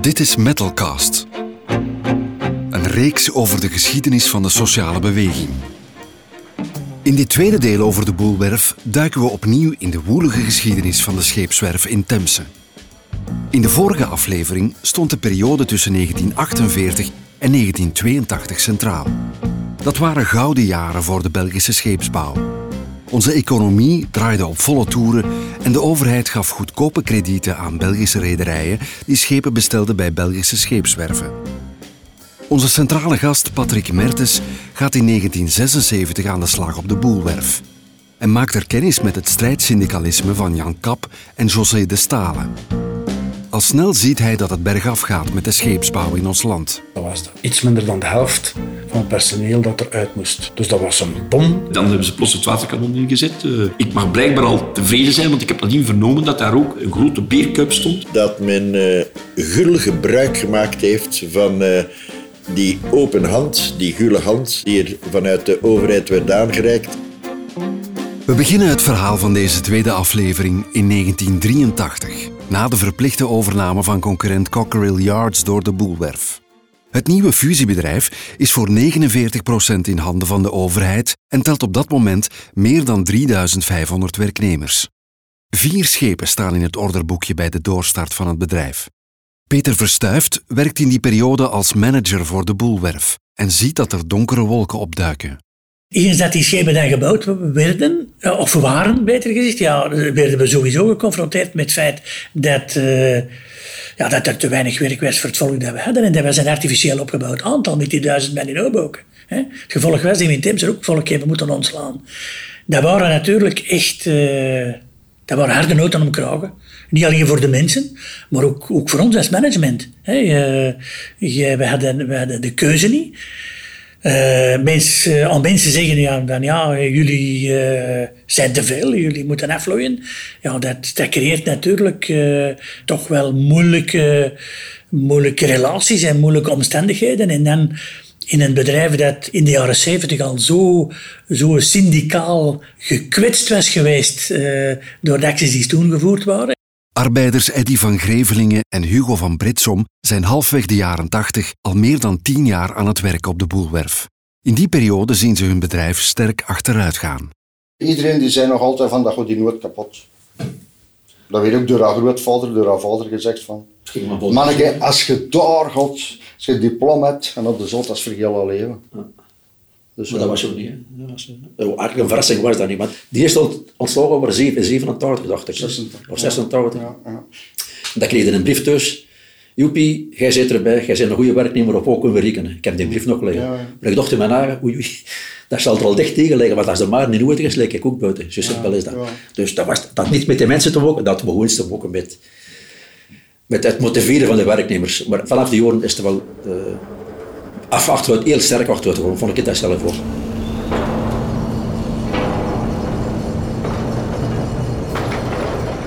Dit is Metalcast. Een reeks over de geschiedenis van de sociale beweging. In dit tweede deel over de boelwerf duiken we opnieuw in de woelige geschiedenis van de scheepswerf in Temse. In de vorige aflevering stond de periode tussen 1948 en 1982 centraal. Dat waren gouden jaren voor de Belgische scheepsbouw. Onze economie draaide op volle toeren en de overheid gaf goedkope kredieten aan Belgische rederijen die schepen bestelden bij Belgische scheepswerven. Onze centrale gast Patrick Mertens gaat in 1976 aan de slag op de Boelwerf en maakt er kennis met het strijdsyndicalisme van Jan Kap en José de Stalen. Al snel ziet hij dat het bergaf gaat met de scheepsbouw in ons land. Dat was iets minder dan de helft van het personeel dat eruit moest. Dus dat was een bom. Dan hebben ze plots het waterkanon ingezet. Eh, ik mag blijkbaar al tevreden zijn, want ik heb nadien vernomen dat daar ook een grote beerkuip stond. Dat men uh, gul gebruik gemaakt heeft van uh, die open hand, die gule hand, die er vanuit de overheid werd aangereikt. We beginnen het verhaal van deze tweede aflevering in 1983, na de verplichte overname van concurrent Cockerill Yards door de Boelwerf. Het nieuwe fusiebedrijf is voor 49% in handen van de overheid en telt op dat moment meer dan 3500 werknemers. Vier schepen staan in het orderboekje bij de doorstart van het bedrijf. Peter Verstuift werkt in die periode als manager voor de boelwerf en ziet dat er donkere wolken opduiken. Eens dat die schepen dan gebouwd werden, of waren beter gezegd, ja, werden we sowieso geconfronteerd met het feit dat, uh, ja, dat er te weinig werk was voor het volk dat we hadden. En dat was een artificieel opgebouwd aantal met die duizend man in Oboken. Het gevolg was dat we in Temse ook volk hebben moeten ontslaan. Dat waren natuurlijk echt... Uh, dat waren harde noten om kragen. Niet alleen voor de mensen, maar ook, ook voor ons als management. Uh, we, hadden, we hadden de keuze niet. Uh, mensen, al mensen zeggen ja, dan, ja jullie uh, zijn te veel, jullie moeten afvloeien. Ja, dat, creëert natuurlijk toch wel moeilijke, moeilijke relaties en moeilijke omstandigheden. En dan in een bedrijf dat in de jaren zeventig al zo, zo syndicaal gekwetst was geweest door de acties die toen gevoerd waren. Arbeiders Eddy van Grevelingen en Hugo van Britsom zijn halfweg de jaren 80 al meer dan tien jaar aan het werk op de boelwerf. In die periode zien ze hun bedrijf sterk achteruit gaan. Iedereen die zei nog altijd van dat gaat die nooit kapot. Dat weet ook door haar grootvader, door haar vader gezegd van. Manneke, als je daar gaat, als je diploma hebt, en op de zot, dat is voor heel leven. Ja. Dus, maar dat was ook niet. Dat was, uh, eigenlijk een verrassing was dat niet. Maar die eerste ontslagen over 87, dacht ik. 86. Of 86. Ja, ja. Dan kreeg je een brief thuis. Joepie, jij zit erbij, jij bent een goede werknemer, op ook kunnen we rekenen. Ik heb die brief nog liggen. Ja, ja. Maar ik dacht in mijn eigen, oei, oei, dat zal er al dicht tegen liggen, want als de maar niet nodig is, lijk ik ook buiten. Zo simpel is dat. Dus dat was dat niet met de mensen te woken, dat begon te woken met, met het motiveren van de werknemers. Maar vanaf die jaren is het wel... Uh, af achteruit, heel sterk achteruit gegaan, vond ik het daar zelf voor.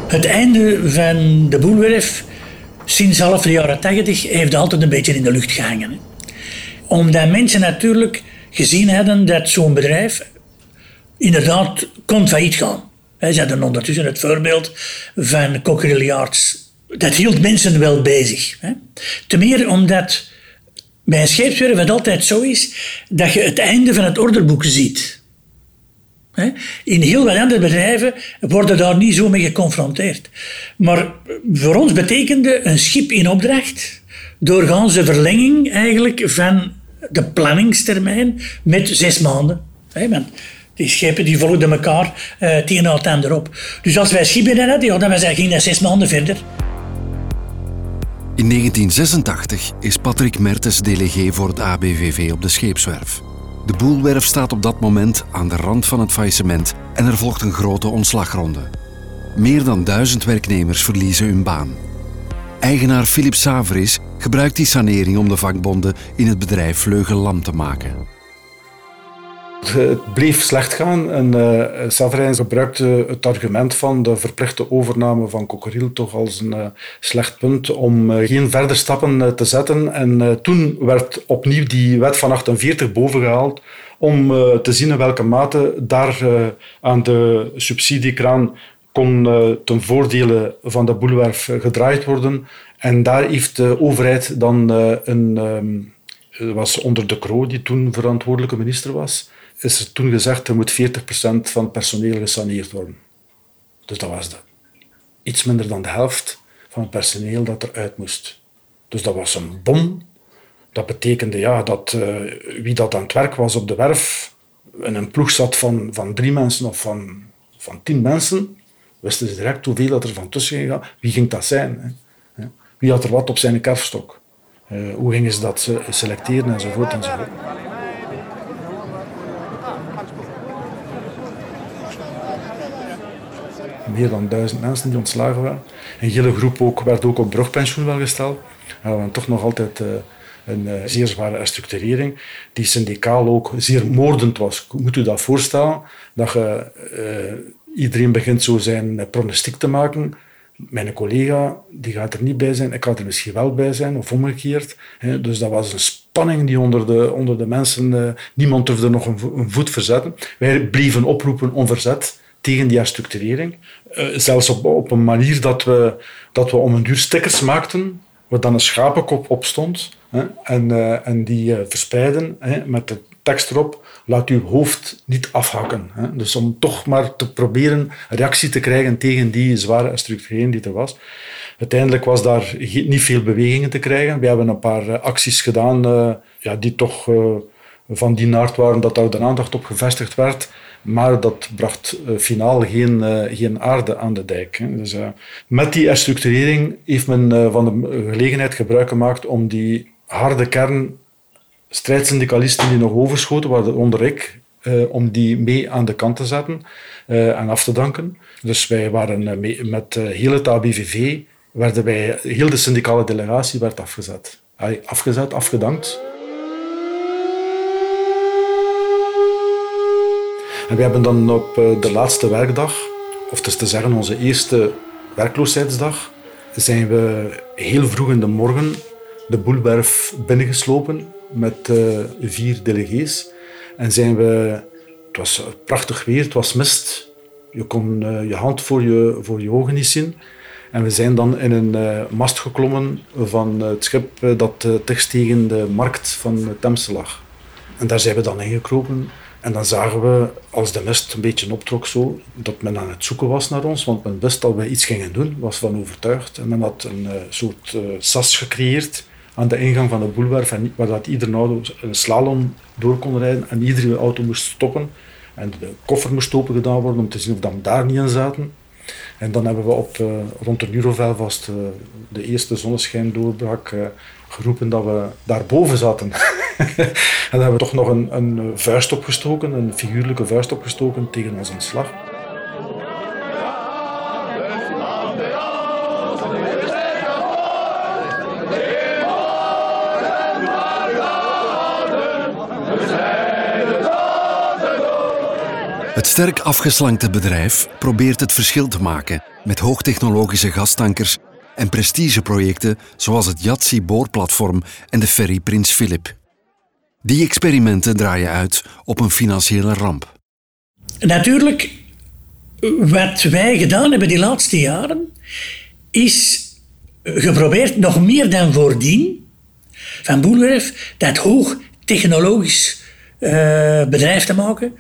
Het einde van de boelwerf sinds half de jaren tachtig heeft altijd een beetje in de lucht gehangen. Omdat mensen natuurlijk gezien hadden dat zo'n bedrijf inderdaad kon failliet gaan. Ze hadden ondertussen het voorbeeld van Cockerill Yards. Dat hield mensen wel bezig. Ten meer omdat bij een scheepswerf het altijd zo is dat je het einde van het orderboek ziet. In heel wat andere bedrijven worden daar niet zo mee geconfronteerd. Maar voor ons betekende een schip in opdracht doorgaans de verlenging eigenlijk van de planningstermijn met zes maanden. Want die schepen die volgden elkaar uh, het erop. Dus als wij schepen hadden, ja, dan gingen dat zes maanden verder. In 1986 is Patrick Mertens delegé voor het ABVV op de scheepswerf. De boelwerf staat op dat moment aan de rand van het faillissement en er volgt een grote ontslagronde. Meer dan duizend werknemers verliezen hun baan. Eigenaar Philip Saveris gebruikt die sanering om de vakbonden in het bedrijf Vleugel lam te maken. Het bleef slecht gaan en uh, gebruikte het argument van de verplichte overname van Cockerill toch als een uh, slecht punt om geen verder stappen te zetten. En toen werd opnieuw die wet van 48 bovengehaald om te zien in welke mate daar aan de subsidiekraan kon ten voordele van de boelwerf gedraaid worden. En daar heeft de overheid dan een... Um, was onder de Croo, die toen verantwoordelijke minister was, is er toen gezegd er moet 40% van het personeel gesaneerd worden. Dus dat was iets minder dan de helft van het personeel dat eruit moest. Dus dat was een bom. Dat betekende ja, dat uh, wie dat aan het werk was op de werf, in een ploeg zat van, van drie mensen of van, van tien mensen, wisten ze direct hoeveel dat er van tussen ging. Wie ging dat zijn? Hè? Wie had er wat op zijn kerfstok? Uh, hoe gingen ze dat selecteren enzovoort enzovoort. Meer dan duizend mensen die ontslagen waren. Een hele groep ook, werd ook op brugpensioen wel gesteld. We hadden toch nog altijd uh, een uh, zeer zware herstructurering, die syndicaal ook zeer moordend was. Moet u dat voorstellen? Dat je, uh, iedereen begint zo zijn pronostiek te maken. Mijn collega die gaat er niet bij zijn, ik ga er misschien wel bij zijn, of omgekeerd. Dus dat was een spanning die onder de, onder de mensen, niemand durfde nog een, een voet verzetten. Wij bleven oproepen onverzet tegen die herstructurering. Uh, zelfs op, op een manier dat we, dat we om een duur stickers maakten, waar dan een schapenkop op stond. Hè, en, uh, en die uh, verspreiden hè, met de tekst erop, laat uw hoofd niet afhakken. Hè. Dus om toch maar te proberen reactie te krijgen tegen die zware herstructurering die er was. Uiteindelijk was daar niet veel bewegingen te krijgen. We hebben een paar acties gedaan ja, die toch van die naart waren dat daar de aandacht op gevestigd werd. Maar dat bracht uh, finaal geen, uh, geen aarde aan de dijk. Hè. Dus, uh, met die herstructurering heeft men van de gelegenheid gebruik gemaakt om die harde kern strijdsyndicalisten die nog overschoten, waaronder ik, om die mee aan de kant te zetten en af te danken. Dus wij waren met heel het ABVV, werden wij, heel de syndicale delegatie werd afgezet. Afgezet, afgedankt. En we hebben dan op eh, de laatste werkdag, of te zeggen onze eerste werkloosheidsdag, zijn we heel vroeg in de morgen de boelwerf binnengeslopen met uh, vier delegees. En zijn we, het was prachtig weer, het was mist. Je kon uh, je hand voor je, voor je ogen niet zien. En we zijn dan in een mast geklommen van het schip dat tegen de markt van Temse lag. En daar zijn we dan ingekropen en dan zagen we, als de mist een beetje optrok zo, dat men aan het zoeken was naar ons, want men wist dat we iets gingen doen, was van overtuigd. En men had een uh, soort uh, sas gecreëerd aan de ingang van de boulevard, waar dat iedere auto een slalom door kon rijden en iedere auto moest stoppen. En de koffer moest open gedaan worden om te zien of dat daar niet in zaten. En dan hebben we op, uh, rond de uur of vast de eerste zonneschijn doorbrak, geroepen dat we daarboven zaten. en dan hebben we toch nog een, een vuist opgestoken, een figuurlijke vuist opgestoken tegen ons ontslag. Het sterk afgeslankte bedrijf probeert het verschil te maken met hoogtechnologische gastankers en prestigeprojecten zoals het Yatsi boorplatform en de ferry Prins Philip. Die experimenten draaien uit op een financiële ramp. Natuurlijk, wat wij gedaan hebben die laatste jaren, is geprobeerd nog meer dan voordien van Boelwerf dat hoog technologisch uh, bedrijf te maken,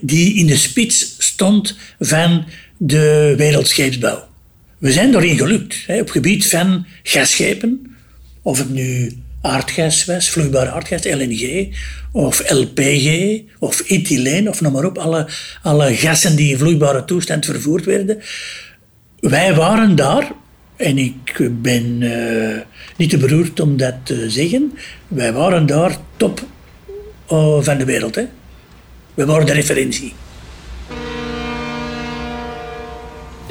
die in de spits stond van de wereldscheepsbouw. We zijn erin gelukt, hè, op gebied van gasschepen, of het nu aardgas was, vloeibare aardgas, LNG, of LPG, of ethyleen, of noem maar op, alle, alle gassen die in vloeibare toestand vervoerd werden. Wij waren daar, en ik ben uh, niet te beroerd om dat te zeggen, wij waren daar top uh, van de wereld. Hè. We waren de referentie.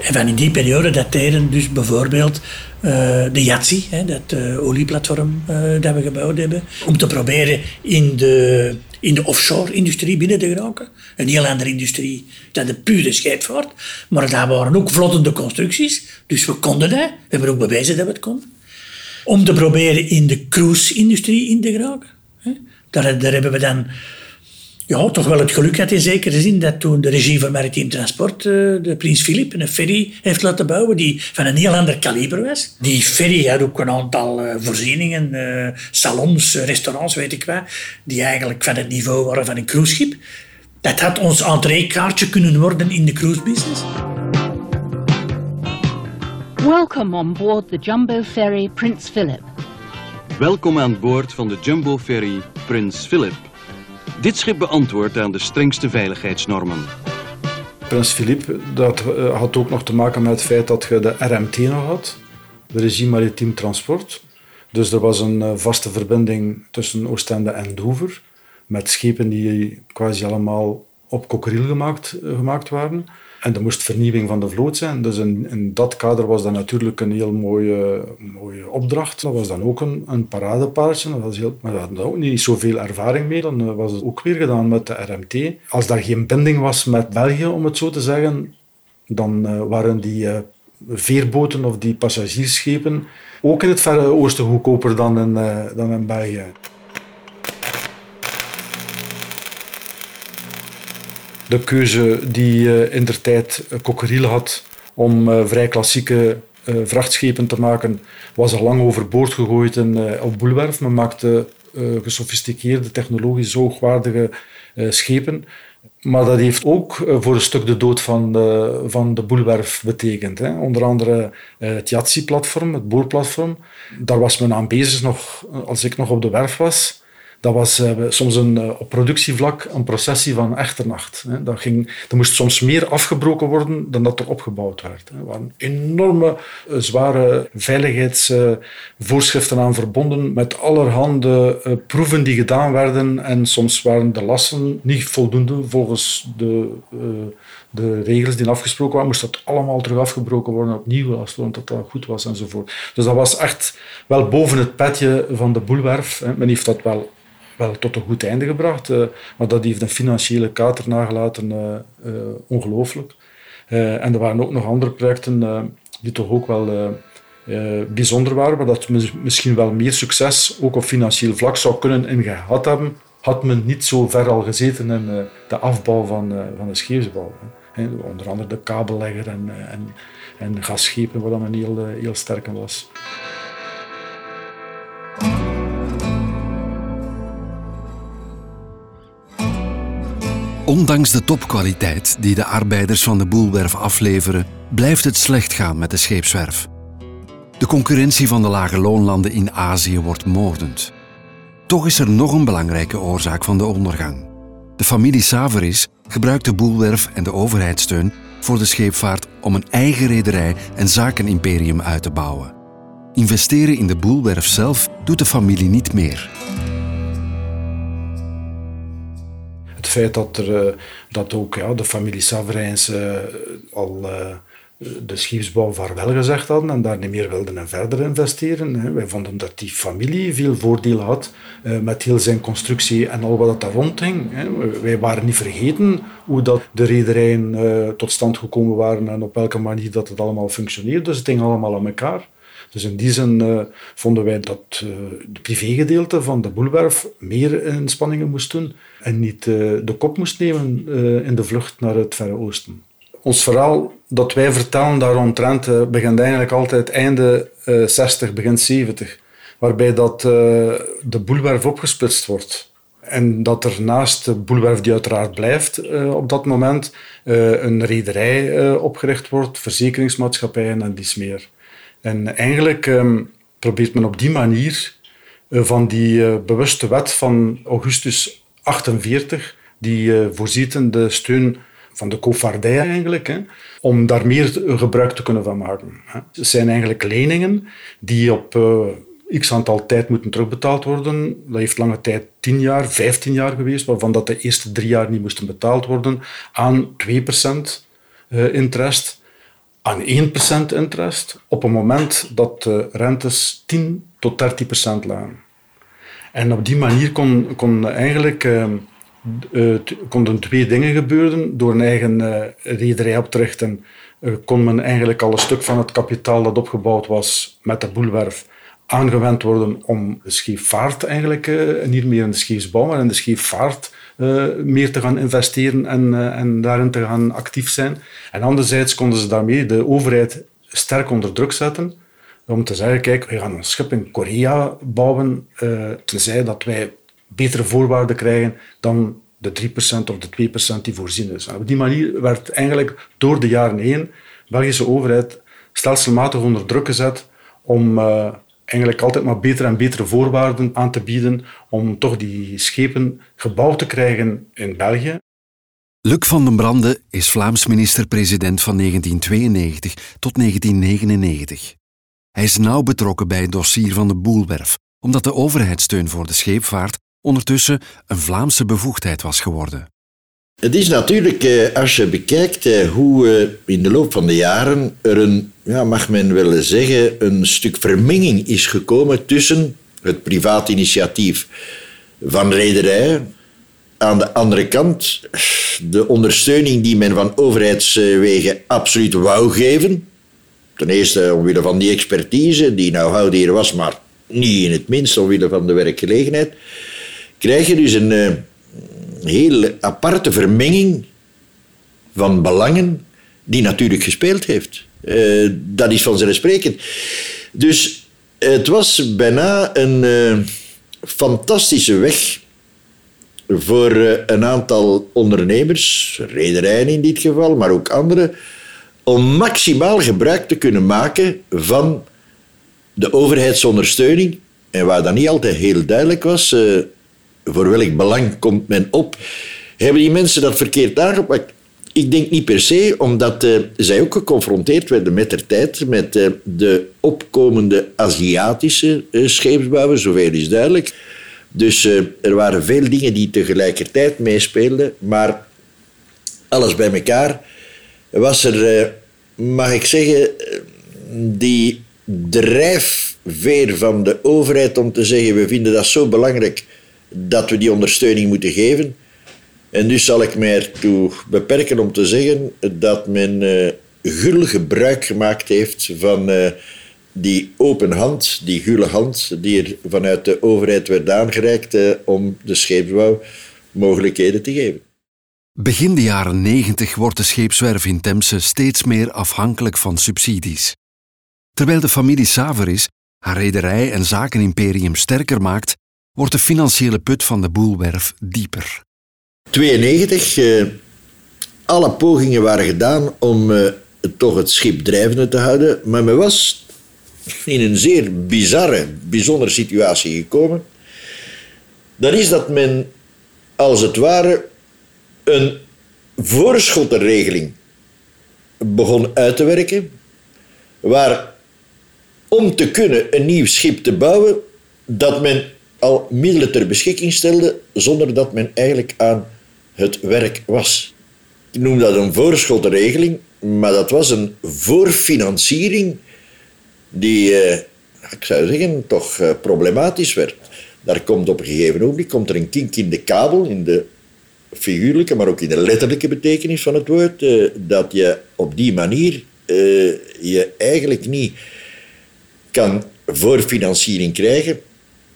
En van in die periode dateren dus bijvoorbeeld uh, de Yatsi, hè, dat uh, olieplatform uh, dat we gebouwd hebben, om te proberen in de, in de offshore-industrie binnen te geraken. Een heel andere industrie dan de pure scheepvaart. Maar daar waren ook vlottende constructies, dus we konden dat. We hebben ook bewezen dat we het konden. Om te proberen in de cruise-industrie in te geraken. Hè. Daar, daar hebben we dan ja, toch wel het geluk had in zekere zin dat toen de regie van maritiem transport uh, de Prins Philip een ferry heeft laten bouwen die van een heel ander kaliber was. Die ferry had ook een aantal uh, voorzieningen, uh, salons, restaurants, weet ik wat, die eigenlijk van het niveau waren van een cruiseschip. Dat had ons entreekaartje kunnen worden in de cruise business. Welcome on board the jumbo ferry Prince Philip. Welkom aan boord van de jumbo ferry Prins Philip. Dit schip beantwoordt aan de strengste veiligheidsnormen. Prins Philippe, dat eh, had ook nog te maken met het feit dat je de RMT nog had, de Regie Maritiem Transport. Dus er was een eh, vaste verbinding tussen Oostende en Dover, met schepen die quasi allemaal op Cockeriel gemaakt, eh, gemaakt waren. En er moest vernieuwing van de vloot zijn. Dus in, in dat kader was dat natuurlijk een heel mooie, mooie opdracht. Dat was dan ook een, een paradepaardje. Dat was heel, maar we hadden ook niet zoveel ervaring mee. Dan was het ook weer gedaan met de RMT. Als daar geen binding was met België, om het zo te zeggen, dan uh, waren die uh, veerboten of die passagiersschepen ook in het Verre Oosten goedkoper dan in, dan in België. De keuze die uh, in der tijd Cockeriel had om uh, vrij klassieke vrachtschepen te maken, was al lang overboord gegooid in, op Boelwerf. Men maakte gesofisticeerde, technologisch hoogwaardige schepen. Maar dat heeft ook voor een stuk de dood van de, van de boelwerf betekend. Hè. Onder andere het Yatsi-platform, het boorplatform. Daar was men aan bezig nog, als ik nog op de werf was dat was uh, soms een, uh, op productievlak een processie van echternacht. Hè. Dat ging, moest soms meer afgebroken worden dan dat er opgebouwd werd. Hè. Er waren enorme, uh, zware veiligheidsvoorschriften aan verbonden met allerhande proeven die gedaan werden. En soms waren de lasten niet voldoende volgens de, de regels die afgesproken waren. Moest dat allemaal terug afgebroken worden opnieuw, als dat dat goed was enzovoort. Dus dat was echt wel boven het petje van de boelwerf. Hè. Men heeft dat wel wel tot een goed einde gebracht. Uh, maar dat heeft een financiële kater nagelaten, uh, uh, ongelooflijk. en er waren ook nog andere projecten die toch ook wel bijzonder waren, maar dat misschien wel meer succes, ook op financieel vlak, zou kunnen ingehad hebben, had men niet zo ver al gezeten in de afbouw van, van de scheepsbouw. Hè. Onder andere de kabellegger en, en, en gasschepen, waar men heel, heel sterk was. Ondanks de topkwaliteit die de arbeiders van de Boelwerf afleveren, blijft het slecht gaan met de scheepswerf. De concurrentie van de lage loonlanden in Azië wordt moordend. Toch is er nog een belangrijke oorzaak van de ondergang. De familie Saveris gebruikt de Boelwerf en de overheidssteun voor de scheepvaart om een eigen rederij en zakenimperium uit te bouwen. Investeren in de Boelwerf zelf doet de familie niet meer. Feit dat, er, eh, dat ook ja, de familie Saverijns uh, al uh, de scheepsbouw vaarwel gezegd hadden en daar niet meer wilden en verder investeren. Wij vonden dat die familie veel voordeel had uh, met heel zijn constructie en al wat daar rondhing. Wij waren niet vergeten hoe dat de rederijen tot stand gekomen waren en op welke manier dat het allemaal functioneerde. Dus het ging allemaal aan elkaar. Dus in die zin uh, vonden wij dat uh, de privégedeelte van de boelwerf meer inspanningen moest doen en niet uh, de kop moest nemen in de vlucht naar het Verre Oosten. Ons verhaal dat wij vertellen daaromtrent begint eigenlijk altijd einde 60, begin 70, waarbij dat de boelwerf opgesplitst wordt. En dat er naast de boelwerf, die uiteraard blijft op dat moment, een rederij opgericht wordt, verzekeringsmaatschappijen en dies meer. En eigenlijk um, probeert men op die manier van die bewuste wet van augustus 48, die uh, voorziet in de steun van de koopvaardij eigenlijk, hè, om daar meer gebruik te kunnen van maken. Het zijn eigenlijk leningen die op x aantal tijd moeten terugbetaald worden. Dat heeft lange tijd 10 jaar, 15 jaar geweest, waarvan dat de eerste drie jaar niet moesten betaald worden, aan 2% interest aan 1% interest op een moment dat de rentes 10 tot 30% lagen. En op die manier kon, kon eigenlijk uh, konden twee dingen gebeuren. Door een eigen uh, rederij op te richten, kon men eigenlijk al een stuk van het kapitaal dat opgebouwd was met de boelwerf aangewend worden om de scheepvaart eigenlijk, niet meer in de scheepsbouw, maar in de scheepvaart meer te gaan investeren en, en daarin te gaan actief zijn. En anderzijds konden ze daarmee de overheid sterk onder druk zetten om te zeggen, kijk, we gaan een schip in Korea bouwen, uh, tenzij dat wij betere voorwaarden krijgen dan de 3% of de 2% die voorzien is. op die manier werd eigenlijk door de jaren heen de Belgische overheid stelselmatig onder druk gezet om uh, eigenlijk altijd maar betere en betere voorwaarden aan te bieden om toch die schepen gebouwd te krijgen in België. Luc van den Brande is Vlaams minister-president van 1992 tot 1999. Hij is nauw betrokken bij het dossier van de Boelwerf, omdat de overheidssteun voor de scheepvaart ondertussen een Vlaamse bevoegdheid was geworden. Het is natuurlijk, eh, als je bekijkt eh, hoe eh, in de loop van de jaren er een, ja, mag men willen zeggen, een stuk vermenging is gekomen tussen het privaat initiatief van rederijen, aan de andere kant de ondersteuning die men van overheidswegen absoluut wou geven. Ten eerste omwille van die expertise, die nou houden hier was, maar niet in het minst omwille van de werkgelegenheid krijg je dus een uh, heel aparte vermenging van belangen die natuurlijk gespeeld heeft. Uh, dat is vanzelfsprekend. Dus het was bijna een uh, fantastische weg voor een aantal ondernemers, rederijen in dit geval, maar ook anderen, om maximaal gebruik te kunnen maken van de overheidsondersteuning. En waar dat niet altijd heel duidelijk was, voor welk belang komt men op? Hebben die mensen dat verkeerd aangepakt? Ik denk niet per se, omdat uh, zij ook geconfronteerd werden met de tijd met uh, de opkomende Aziatische scheepsbouwers, zoveel is duidelijk. Dus er waren veel dingen die tegelijkertijd meespeelden, maar alles bij elkaar was er, mag ik zeggen, die drijfveer van de overheid om te zeggen: we vinden dat zo belangrijk dat we die ondersteuning moeten geven. En dus zal ik mij ertoe beperken om te zeggen dat men uh, gul gebruik gemaakt heeft van uh, die open hand, die gulle hand, die er vanuit de overheid werd aangereikt om de scheepsbouw mogelijkheden te geven. Begin de jaren 90 wordt de scheepswerf in Temse steeds meer afhankelijk van subsidies. Terwijl de familie Saveris haar rederij en zakenimperium sterker maakt, wordt de financiële put van de boelwerf dieper. 92, eh, alle pogingen waren gedaan om eh, toch het schip drijvende te houden, maar men was in een zeer bizarre, bijzondere situatie gekomen. Dat is dat men, als het ware, een voorschottenregeling begon uit te werken, waar om te kunnen een nieuw schip te bouwen, dat men al middelen ter beschikking stelde zonder dat men eigenlijk aan het werk was. Ik noem dat een voorschotregeling, maar dat was een voorfinanciering die, eh, ik zou zeggen, toch eh, problematisch werd. Daar komt op een gegeven moment komt er een kink in de kabel, in de figuurlijke, maar ook in de letterlijke betekenis van het woord, eh, dat je op die manier eh, je eigenlijk niet kan voorfinanciering krijgen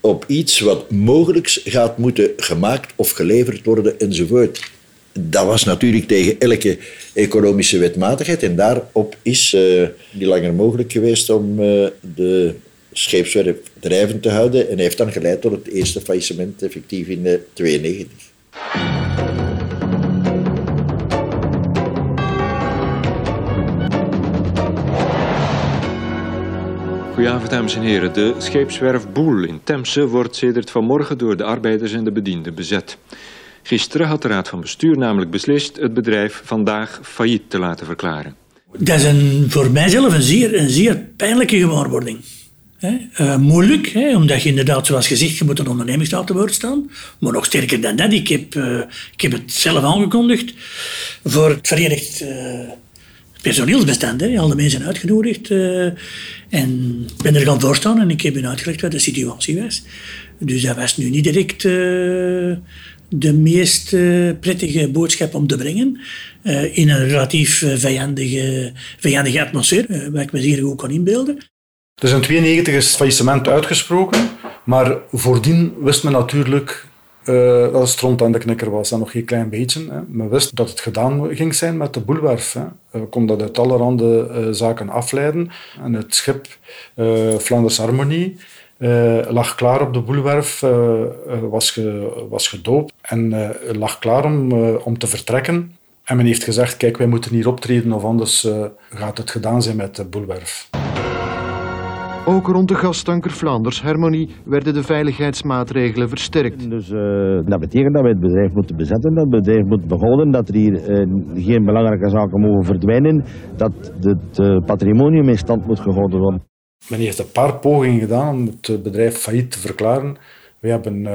op iets wat mogelijk gaat moeten gemaakt of geleverd worden enzovoort. Dat was natuurlijk tegen elke economische wetmatigheid en daarop is uh, niet langer mogelijk geweest om de scheepswerf drijvend te houden en heeft dan geleid tot het eerste faillissement effectief in 1992. Goedenavond, dames en heren. De scheepswerf Boel in Temse wordt sedert vanmorgen door de arbeiders en de bedienden bezet. Gisteren had de Raad van Bestuur namelijk beslist het bedrijf vandaag failliet te laten verklaren. Dat is een, voor mijzelf een zeer, een zeer pijnlijke gewaarwording. Uh, moeilijk, hè, omdat je inderdaad, zoals gezegd, je moet een ondernemingsstaat te woord staan. Maar nog sterker dan dat, ik heb, uh, ik heb het zelf aangekondigd voor het Verenigd uh, Personeelsbestand. Hè. Al de mensen uitgenodigd. En ik ben er gaan voorstaan en ik heb hen uitgelegd wat de situatie was. Dus dat was nu niet direct de meest prettige boodschap om te brengen. In een relatief vijandige, vijandige atmosfeer, waar ik me zeer goed kan inbeelden. Dus in 92 is het faillissement uitgesproken, maar voordien wist men natuurlijk uh, dat het stront aan de knikker was. En nog geen klein beetje. Hè. Men wist dat het gedaan ging zijn met de boelwerf. Hè. We konden dat uit allerhande uh, zaken afleiden. En het schip uh, Flanders Harmonie lag klaar op de boelwerf, was, was gedoopt en lag klaar om, om te vertrekken. En men heeft gezegd, kijk, wij moeten hier optreden of anders gaat het gedaan zijn met de boelwerf. Ook rond de gastanker Flanders Harmonie werden de veiligheidsmaatregelen versterkt. Dus, uh, dat betekent dat wij het bedrijf moeten bezetten, dat het bedrijf moet behouden, dat er hier uh, geen belangrijke zaken mogen verdwijnen, dat het uh, patrimonium in stand moet gehouden worden. Men heeft een paar pogingen gedaan om het bedrijf failliet te verklaren. We hebben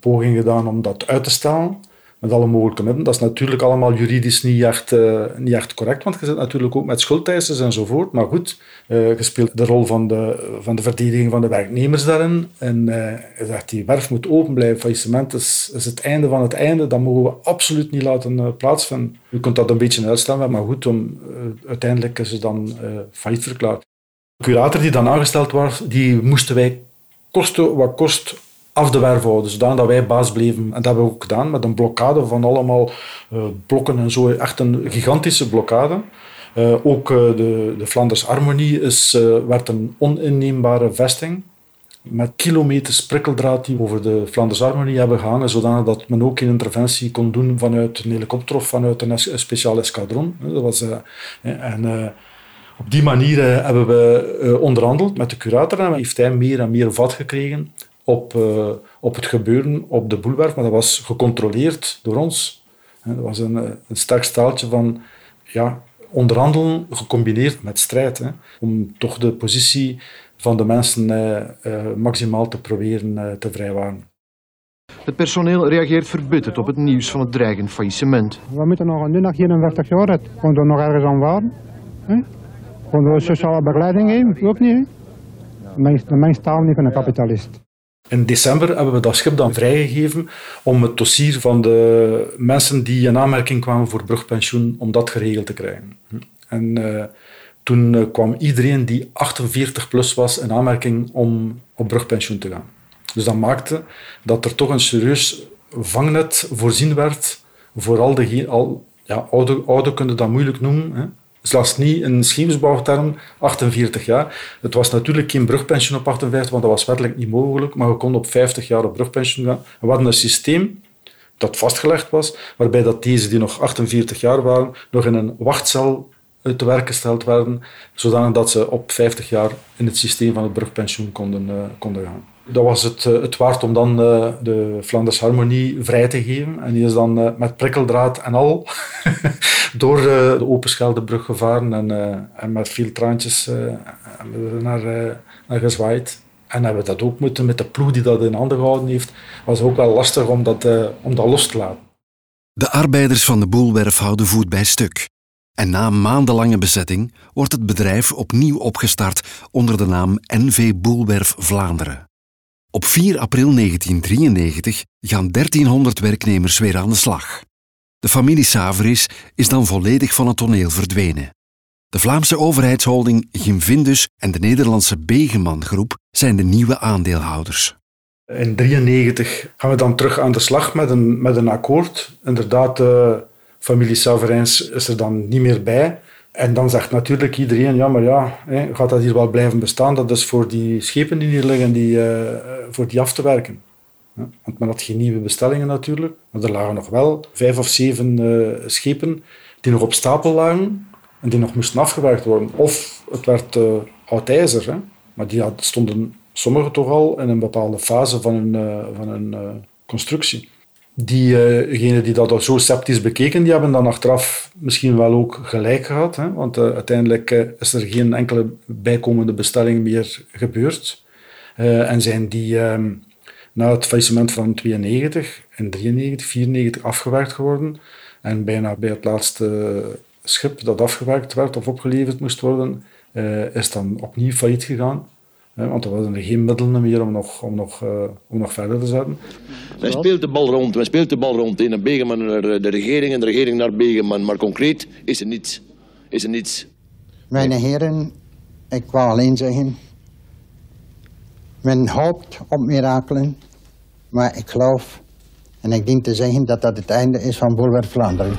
pogingen gedaan om dat uit te stellen met alle mogelijke middelen. Dat is natuurlijk allemaal juridisch niet echt, niet echt correct, want je zit natuurlijk ook met schuldeisers enzovoort. Maar goed, uh, je speelt de rol van de, van de verdediging van de werknemers daarin. En uh, je zegt, die werf moet open blijven. Faillissement is, is het einde van het einde. Dat mogen we absoluut niet laten plaatsvinden. U kunt dat een beetje uitstellen, maar goed, om, uiteindelijk is het dan failliet verklaard. De curator die dan aangesteld was, die moesten wij kosten wat kost af de werf houden, zodat wij baas bleven. En dat hebben we ook gedaan met een blokkade van allemaal uh, blokken en zo. Echt een gigantische blokkade. Uh, ook uh, de, de Flanders Harmonie is, werd een oninneembare vesting met kilometers prikkeldraad die over de Flanders Harmonie hebben gehangen, zodanig dat men ook een interventie kon doen vanuit een helikopter of vanuit een, es speciaal escadron. Dat was, en, op die manier hebben we onderhandeld met de curator en heeft hij meer en meer vat gekregen op, uh, op het gebeuren op de boelwerf, maar dat was gecontroleerd door ons. Dat was een, eh, een sterk staaltje van ja, onderhandelen gecombineerd met strijd. Hè, om toch de positie van de mensen eh, uh, maximaal te proberen uh, te vrijwaren. Het personeel reageert verbitterd op het nieuws van het dreigend faillissement. We moeten nog een nog 51 jaar uit. Komt er nog ergens aan waren? Konden we sociale begeleiding geven? Ook niet. De mens taal niet van een kapitalist. In december hebben we dat schip dan vrijgegeven om het dossier van de mensen die in aanmerking kwamen voor brugpensioen, om dat geregeld te krijgen. En uh, toen uh, kwam iedereen die 48 plus was in aanmerking om op brugpensioen te gaan. Dus dat maakte dat er toch een serieus vangnet voorzien werd voor al de al, ja, oude, oude kunnen dat moeilijk noemen, hè, Zelfs niet een scheepsbouwterm, 48 jaar. Het was natuurlijk geen brugpensioen op 58, want dat was wettelijk niet mogelijk, maar we konden op 50 jaar op brugpensioen gaan. we hadden een systeem dat vastgelegd was, waarbij dat deze die nog 48 jaar waren, nog in een wachtcel te werk gesteld werden, zodat ze op 50 jaar in het systeem van het brugpensioen konden, uh, konden gaan dat was het, eh, het waard om dan uh, de Flanders Harmonie vrij te geven. En die is dan uh, met prikkeldraad en al door de Open Scheldebrug gevaren en, en met veel traantjes naar, naar gezwaaid. En hebben we dat ook moeten met de ploeg die dat in handen gehouden heeft. was ook wel lastig om dat, om dat los te laten. De arbeiders van de boelwerf houden voet bij stuk. En na maandenlange bezetting wordt het bedrijf opnieuw opgestart onder de naam NV Boelwerf Vlaanderen. Op 4 april 1993 gaan 1300 werknemers weer aan de slag. De familie Saveris is dan volledig van het toneel verdwenen. De Vlaamse overheidsholding Gimvindus en de Nederlandse Begeman Groep zijn de nieuwe aandeelhouders. In 1993 gaan we dan terug aan de slag met een, met een akkoord. Inderdaad, de familie Saverins is er dan niet meer bij. En dan zegt natuurlijk iedereen, ja, maar ja, hè, gaat dat hier wel blijven bestaan? Dat is voor die schepen die hier liggen, die, uh, voor die af te werken. Ja, want men had geen nieuwe bestellingen natuurlijk. Maar er lagen nog wel vijf of zeven uh, schepen die nog op stapel lagen en die nog moesten afgewerkt worden. Of het werd uh, oud hè. maar die stonden sommige toch al in een bepaalde fase van hun, van hun constructie diegenen uh die dat zo sceptisch bekeken, die hebben dan achteraf misschien wel ook gelijk gehad. Hè? Want uh, uiteindelijk uh, is er geen enkele bijkomende bestelling meer gebeurd. Eh, en zijn die ehm, na het faillissement van 92 en 93, 94 afgewerkt geworden. En bijna bij het laatste schip dat afgewerkt werd of opgeleverd moest worden, is dan opnieuw failliet gegaan want er waren geen middelen meer om nog, om nog, uh, om nog verder te zetten. Men speelt de bal rond, men speelt de bal rond. In een Begeman naar de regering en de regering naar Begeman. Maar concreet is er niets. Is er niets. Mijn heren, ik wou alleen zeggen... Men hoopt op mirakelen, maar ik geloof En ik denk te zeggen dat dat het einde is van Boulevard Vlaanderen.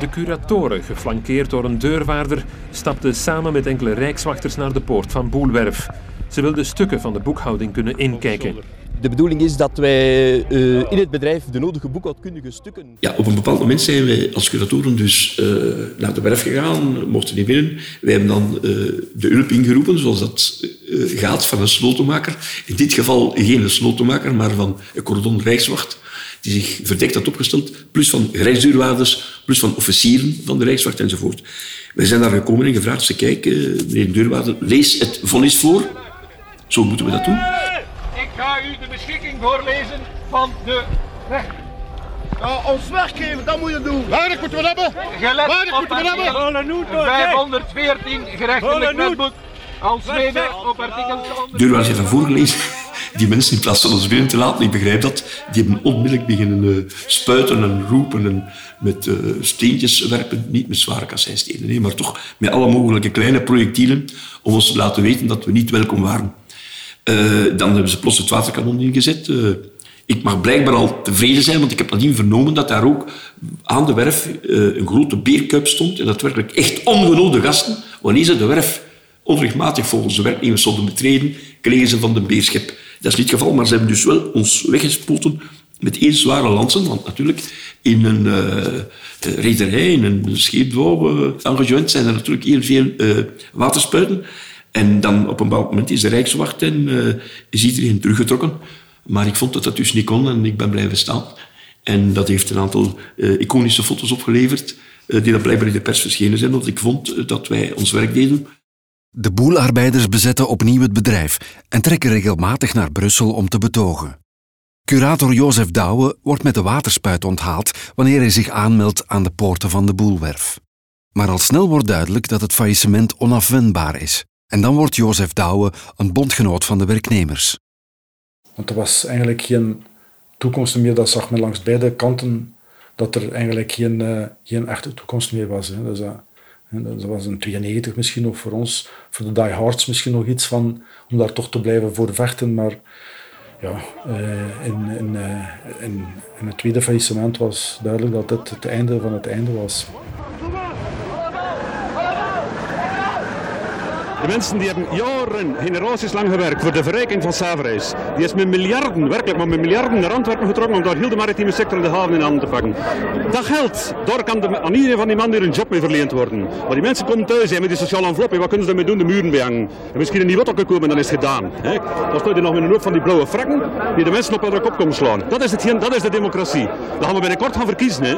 De curatoren, geflankeerd door een deurwaarder, stapten samen met enkele rijkswachters naar de poort van Boelwerf. Ze wilden stukken van de boekhouding kunnen inkijken. De bedoeling is dat wij uh, in het bedrijf de nodige boekhoudkundige stukken... Ja, op een bepaald moment zijn wij als curatoren dus uh, naar de werf gegaan, mochten niet binnen. Wij hebben dan uh, de Ulp ingeroepen, zoals dat gaat, van een slotenmaker. In dit geval geen slotenmaker, maar van een cordon Rijkswacht die zich verdekt had opgesteld, plus van rijksdeurwaarders, plus van officieren van de Rijkswacht enzovoort. Wij zijn daar gekomen en gevraagd te kijken, meneer de deurwaarder, lees het vonnis voor. Zo moeten we dat doen. Ik ga u de beschikking voorlezen van de rechter. Ons weggeven, dat moet je doen. Weinig moeten we hebben. Gelet Weinig moeten we hebben. 514 gerechtelijk wetboek. Als mede op artikel... Deurwaarder heeft van voorgelezen die mensen in plaats van ons binnen te laten, ik begrijp dat, die hebben onmiddellijk beginnen uh, spuiten en roepen en met uh, steentjes werpen. Niet met zware kasseinstenen, nee, maar toch met alle mogelijke kleine projectielen om ons te laten weten dat we niet welkom waren. Uh, dan hebben ze plots het waterkanon ingezet. ik mag blijkbaar al tevreden zijn, want ik heb nadien vernomen dat daar ook aan de werf een grote beerkuip stond en dat werkelijk echt ongenode gasten, wanneer ze de werf onrechtmatig volgens de werknemers zouden betreden, kregen ze van de beerschep. Dat is niet het geval, maar ze hebben dus wel ons weggespoten met één zware lansen, want natuurlijk in een rederij, in een scheepbouw uh, zijn er natuurlijk heel veel waterspuiten. En dan op een bepaald moment is de Rijkswacht en is iedereen teruggetrokken. Maar ik vond dat dat dus niet kon en ik ben blijven staan. En dat heeft een aantal iconische foto's opgeleverd, die dan blijkbaar in de pers verschenen zijn, want ik vond dat wij ons werk deden. De boelarbeiders bezetten opnieuw het bedrijf en trekken regelmatig naar Brussel om te betogen. Curator Jozef Douwe wordt met de waterspuit onthaald wanneer hij zich aanmeldt aan de poorten van de boelwerf. Maar al snel wordt duidelijk dat het faillissement onafwendbaar is. En dan wordt Jozef Douwe een bondgenoot van de werknemers. Want er was eigenlijk geen toekomst meer, dat zag men langs beide kanten, dat er eigenlijk geen, uh, geen echte toekomst meer was. Hè. Dus, uh, dat was een 92 misschien nog voor ons, voor de diehards misschien nog iets van, om daar toch te blijven voor vechten. Maar ja, eh, in, in, eh, in, in het tweede faillissement was duidelijk dat dit het einde van het einde was. De mensen die hebben jaren, generaties lang gewerkt voor de verrijking van Savarijs. Die is met miljarden, werkelijk maar met miljarden naar Antwerpen getrokken om daar heel de maritieme sector en de haven in handen te pakken. Dat geld, daar kan de, aan iedereen van die mannen een job mee verleend worden. Maar die mensen komen thuis zijn met die sociale envelop. Wat kunnen ze ermee doen? De muren behangen. En misschien een nieuw auto komen, dan is het gedaan. Hè? Dan staat je nog met een hoop van die blauwe frakken die de mensen op hun kop komen slaan. Dat is, het, dat is de democratie. Dat gaan we binnenkort gaan verkiezen. Hè?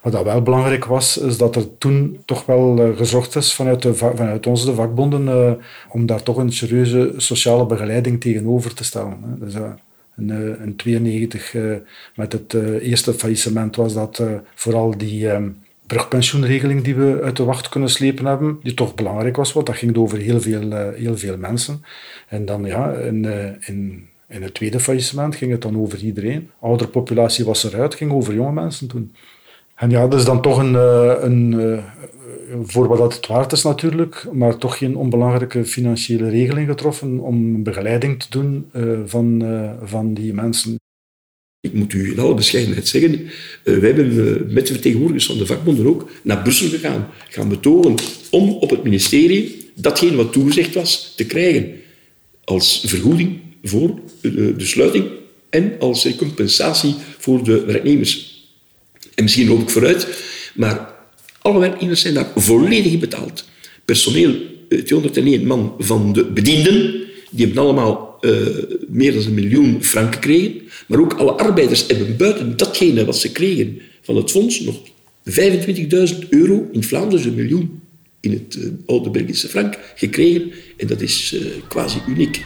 Wat dat wel belangrijk was, is dat er toen toch wel uh, gezocht is vanuit, de, vanuit onze de vakbonden uh, om daar toch een serieuze sociale begeleiding tegenover te stellen. Hè. Dus, uh, in 1992, met het eerste faillissement, was dat vooral die brugpensioenregeling die we uit de wacht kunnen slepen hebben, die toch belangrijk was, want dat ging over heel veel, heel veel mensen. En dan ja, in, in, in het tweede faillissement ging het dan over iedereen. Oudere populatie was eruit, ging over jonge mensen toen. En ja, dat is dan toch een, eh, een, eh, voor wat het waard is natuurlijk, maar toch geen onbelangrijke financiële regeling getroffen om begeleiding te doen eh, van, van die mensen. Ik moet u in alle bescheidenheid zeggen, wij hebben met de vertegenwoordigers van de vakbonden ook naar Brussel gegaan, gaan betogen om op het ministerie datgene wat toegezegd was te krijgen als vergoeding voor de sluiting en als compensatie voor de werknemers. En misschien loop ik vooruit, maar alle werknemers zijn daar volledig betaald. Personeel, 201 eh, man van de bedienden, die hebben allemaal uh, meer dan een miljoen frank gekregen. Maar ook alle arbeiders hebben buiten datgene wat ze kregen van het fonds nog 25.000 euro in Vlaanderen, een miljoen in het uh, oude Belgische frank, gekregen. En dat is quasi uniek.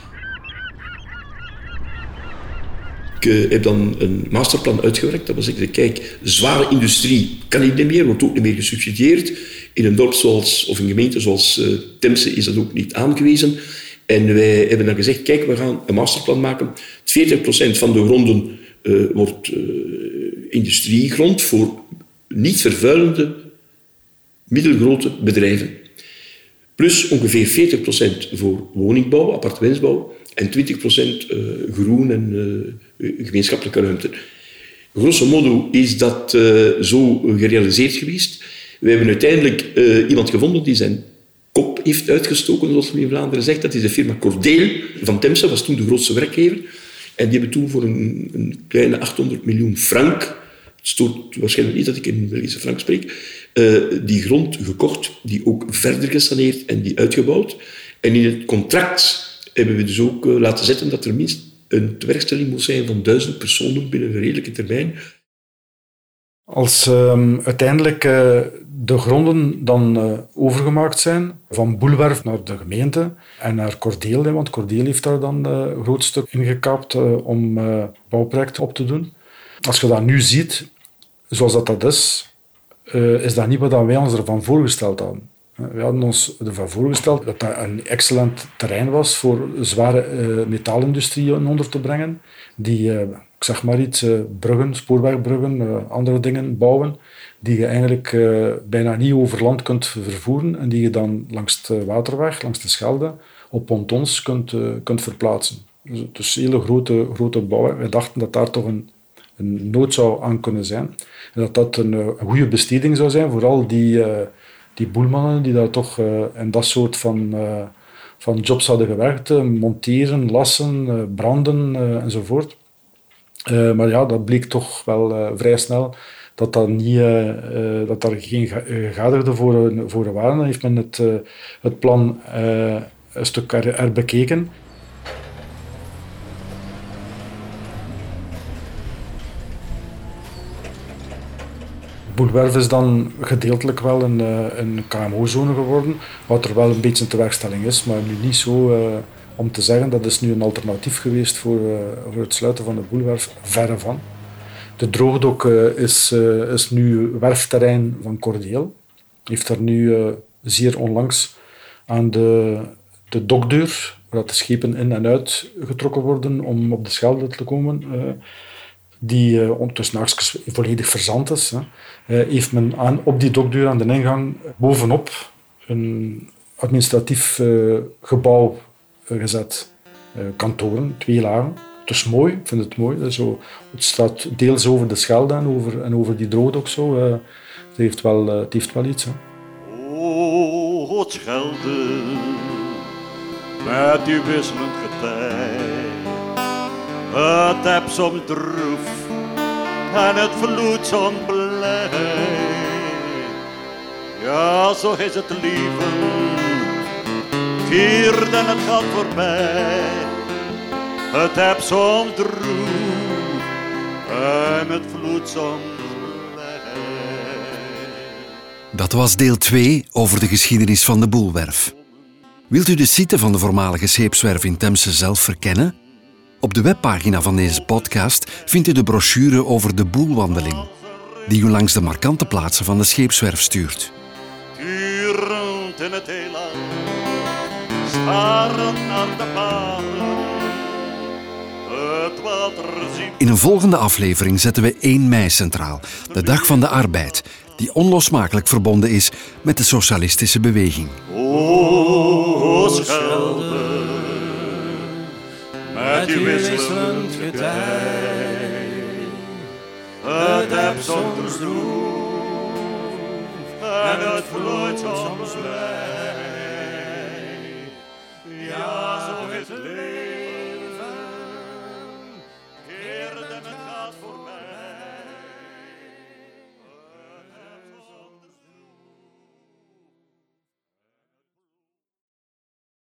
Ik eh, heb dan een masterplan uitgewerkt. Dat was ik, kijk, zware industrie kan niet meer, wordt ook niet meer gesubsidieerd. In een dorp zoals, of een gemeente zoals uh, Temse is dat ook niet aangewezen. En wij hebben dan gezegd, kijk, we gaan een masterplan maken. 40% van de gronden uh, wordt industriegrond voor niet vervuilende middelgrote bedrijven. Plus ongeveer 40% voor woningbouw, appartementsbouw en 20% groen en gemeenschappelijke ruimte. Grosso modo is dat uh, zo gerealiseerd geweest. We hebben uiteindelijk uh, iemand gevonden die zijn kop heeft uitgestoken, zoals men in Vlaanderen zegt. Dat is de firma Cordeel van Temse, was toen de grootste werkgever. En die hebben toen voor een, een kleine 800 miljoen frank, het stoort waarschijnlijk niet dat ik in Belgische frank spreek, uh, die grond gekocht, die ook verder gesaneerd en die uitgebouwd. En in het contract hebben we dus ook laten zetten dat er minst een werkstelling moet zijn van duizend personen binnen een redelijke termijn. Als uh, uiteindelijk uh, de gronden dan uh, overgemaakt zijn, van Boelwerf naar de gemeente en naar Cordeel, want Cordeel heeft daar dan een groot stuk ingekaapt om bouwprojecten op te doen. Als je dat nu ziet, zoals dat, dat is, is dat niet wat wij ons ervan voorgesteld hadden. We hadden ons ervan voorgesteld dat dat een excellent terrein was voor zware uh, metaalindustrie onder te brengen. Die, uh, ik zeg maar iets, uh, bruggen, spoorwegbruggen, andere dingen bouwen, die je eigenlijk bijna niet over land kunt vervoeren en die je dan langs de waterweg, langs de Schelde, op pontons kunt, kunt verplaatsen. Dus, dus hele grote, grote bouwen. We dachten dat daar toch een, een nood zou aan kunnen zijn. En dat dat een, goede besteding zou zijn, vooral die die boelmannen die daar toch in dat soort van, uh, van jobs hadden gewerkt, uh, monteren, lassen, branden enzovoort. maar ja, dat bleek toch wel vrij snel dat, dat, niet, dat daar geen gegadigden voor, voor waren. Dan heeft men het, het plan een stuk herbekeken. Boelwerf is dan gedeeltelijk wel een, eh, een KMO-zone geworden, wat er wel een beetje een tewerkstelling is, maar nu niet zo uh, om te zeggen dat is nu een alternatief geweest voor, uh, voor het sluiten van de Boelwerf, verre van. De droogdok is, is nu werfterrein van Cordeel. Heeft er nu zeer onlangs aan de, de dokdeur, waar de schepen in en uit getrokken worden om op de Schelde te komen, die uh, ondertussen volledig verzand is, hè, uh, heeft men aan, op die dokdeur aan de ingang bovenop een administratief uh, gebouw gezet. kantoren, twee lagen. Het is mooi, ik vind het mooi. Zo, het staat deels over de Schelde en over, en over die droogdok zo. het, heeft wel, het heeft wel iets. Hè. Het Schelde, met uw wisselend getij het heb soms droef en het vloed soms blij. Ja, zo is het leven, viert en het gaat voorbij. Het heb soms droef en het vloed soms Dat was deel 2 over de geschiedenis van de Boelwerf. Wilt u de site van de voormalige scheepswerf in Temse zelf verkennen? Op de webpagina van deze podcast vindt u de brochure over de boelwandeling, die u langs de markante plaatsen van de scheepswerf stuurt. Turend in het heelal, starend naar de. In een volgende aflevering zetten we 1 mei centraal, de dag van de arbeid, die onlosmakelijk verbonden is met de socialistische beweging. O, Schelde met uw wisselend getij. Het heb soms droef en het vloeit soms blij. Ja, zo is het leven.